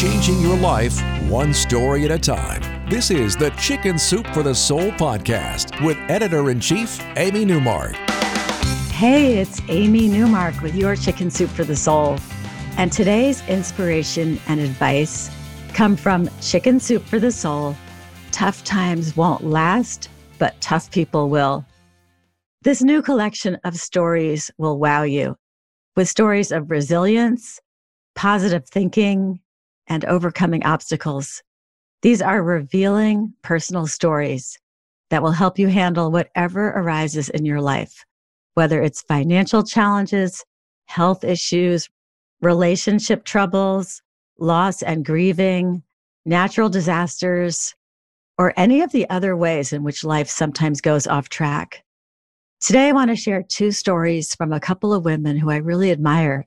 changing your life one story at a time. This is the Chicken Soup for the Soul podcast with editor in chief, Amy Newmark. Hey, it's Amy Newmark with your Chicken Soup for the Soul. And today's inspiration and advice come from Chicken Soup for the Soul. Tough times won't last, but tough people will. This new collection of stories will wow you with stories of resilience, positive thinking, and overcoming obstacles. These are revealing personal stories that will help you handle whatever arises in your life, whether it's financial challenges, health issues, relationship troubles, loss and grieving, natural disasters, or any of the other ways in which life sometimes goes off track. Today, I want to share two stories from a couple of women who I really admire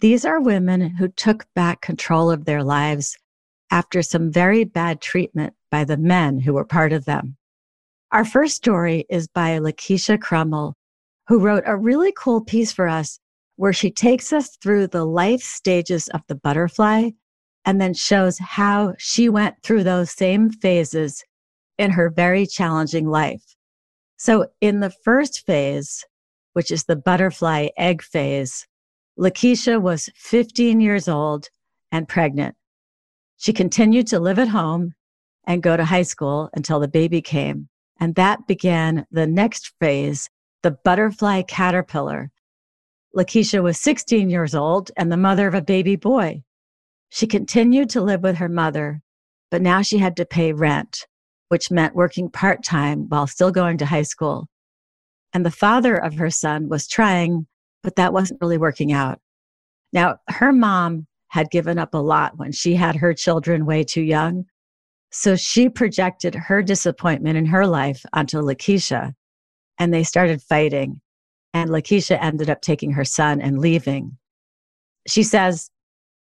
these are women who took back control of their lives after some very bad treatment by the men who were part of them. Our first story is by Lakeisha Crummell, who wrote a really cool piece for us where she takes us through the life stages of the butterfly and then shows how she went through those same phases in her very challenging life. So in the first phase, which is the butterfly egg phase, Lakeisha was 15 years old and pregnant. She continued to live at home and go to high school until the baby came. And that began the next phase, the butterfly caterpillar. Lakeisha was 16 years old and the mother of a baby boy. She continued to live with her mother, but now she had to pay rent, which meant working part time while still going to high school. And the father of her son was trying but that wasn't really working out. Now, her mom had given up a lot when she had her children way too young. So she projected her disappointment in her life onto Lakeisha, and they started fighting. And Lakeisha ended up taking her son and leaving. She says,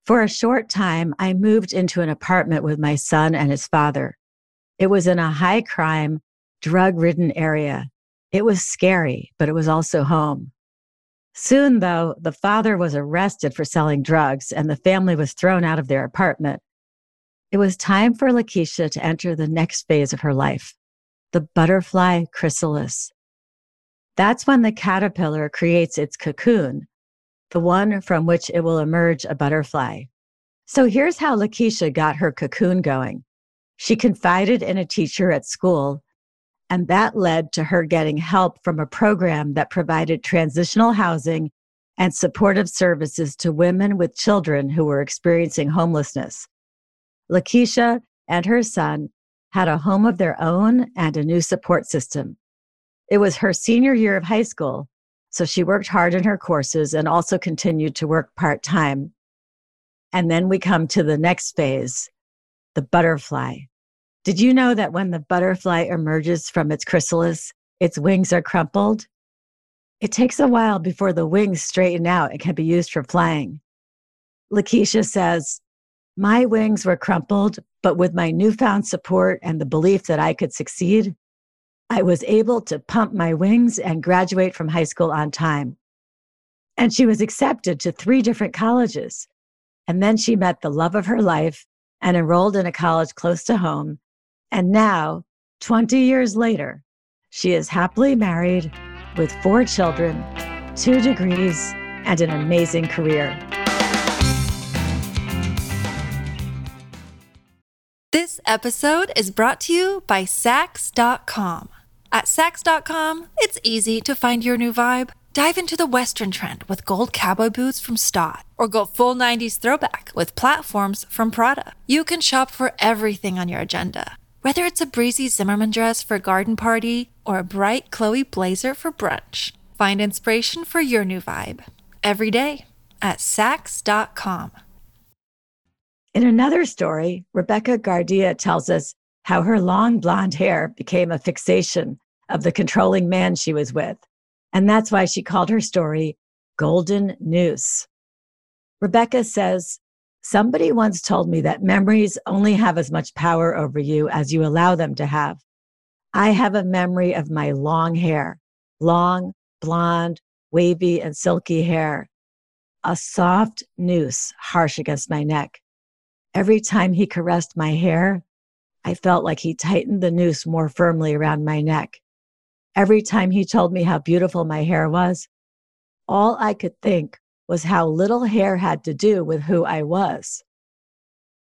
For a short time, I moved into an apartment with my son and his father. It was in a high crime, drug ridden area. It was scary, but it was also home. Soon, though, the father was arrested for selling drugs and the family was thrown out of their apartment. It was time for Lakeisha to enter the next phase of her life, the butterfly chrysalis. That's when the caterpillar creates its cocoon, the one from which it will emerge a butterfly. So here's how Lakeisha got her cocoon going. She confided in a teacher at school and that led to her getting help from a program that provided transitional housing and supportive services to women with children who were experiencing homelessness. Lakeisha and her son had a home of their own and a new support system. It was her senior year of high school, so she worked hard in her courses and also continued to work part time. And then we come to the next phase, the butterfly. Did you know that when the butterfly emerges from its chrysalis, its wings are crumpled? It takes a while before the wings straighten out and can be used for flying. Lakeisha says, My wings were crumpled, but with my newfound support and the belief that I could succeed, I was able to pump my wings and graduate from high school on time. And she was accepted to three different colleges. And then she met the love of her life and enrolled in a college close to home and now, 20 years later, she is happily married with four children, two degrees, and an amazing career. This episode is brought to you by Saks.com. At Saks.com, it's easy to find your new vibe. Dive into the Western trend with gold cowboy boots from Staud, or go full 90s throwback with platforms from Prada. You can shop for everything on your agenda whether it's a breezy Zimmermann dress for a garden party or a bright Chloe blazer for brunch, Find inspiration for your new vibe every day at Saks.com. In another story, Rebecca Gardia tells us how her long blonde hair became a fixation of the controlling man she was with. And that's why she called her story Golden Noose. Rebecca says, Somebody once told me that memories only have as much power over you as you allow them to have. I have a memory of my long hair, long, blonde, wavy, and silky hair, a soft noose harsh against my neck. Every time he caressed my hair, I felt like he tightened the noose more firmly around my neck. Every time he told me how beautiful my hair was, all I could think was how little hair had to do with who I was.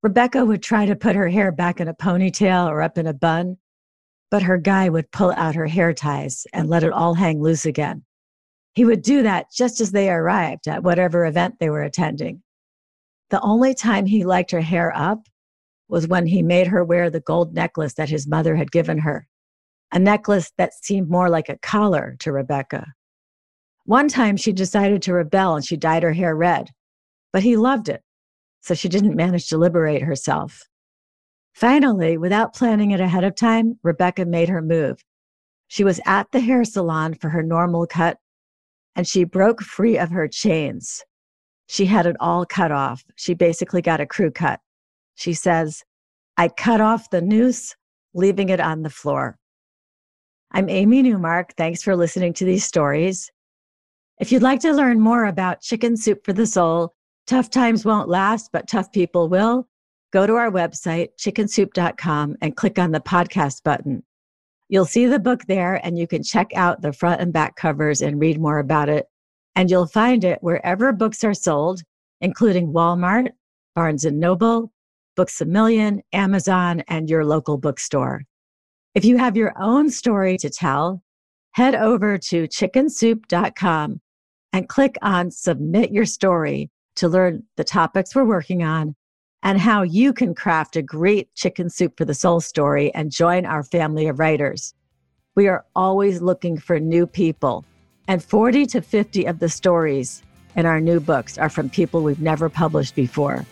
Rebecca would try to put her hair back in a ponytail or up in a bun, but her guy would pull out her hair ties and let it all hang loose again. He would do that just as they arrived at whatever event they were attending. The only time he liked her hair up was when he made her wear the gold necklace that his mother had given her, a necklace that seemed more like a collar to Rebecca. One time she decided to rebel and she dyed her hair red, but he loved it, so she didn't manage to liberate herself. Finally, without planning it ahead of time, Rebecca made her move. She was at the hair salon for her normal cut, and she broke free of her chains. She had it all cut off. She basically got a crew cut. She says, I cut off the noose, leaving it on the floor. I'm Amy Newmark. Thanks for listening to these stories. If you'd like to learn more about Chicken Soup for the Soul, tough times won't last, but tough people will, go to our website, chickensoup.com, and click on the podcast button. You'll see the book there, and you can check out the front and back covers and read more about it. And you'll find it wherever books are sold, including Walmart, Barnes and Noble, Books a Million, Amazon, and your local bookstore. If you have your own story to tell, head over to chickensoup.com and click on Submit Your Story to learn the topics we're working on and how you can craft a great Chicken Soup for the Soul story and join our family of writers. We are always looking for new people, and 40 to 50 of the stories in our new books are from people we've never published before.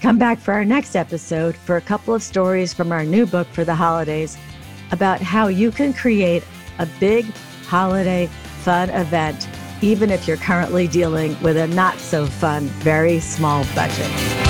Come back for our next episode for a couple of stories from our new book for the holidays about how you can create a big holiday fun event even if you're currently dealing with a not so fun, very small budget.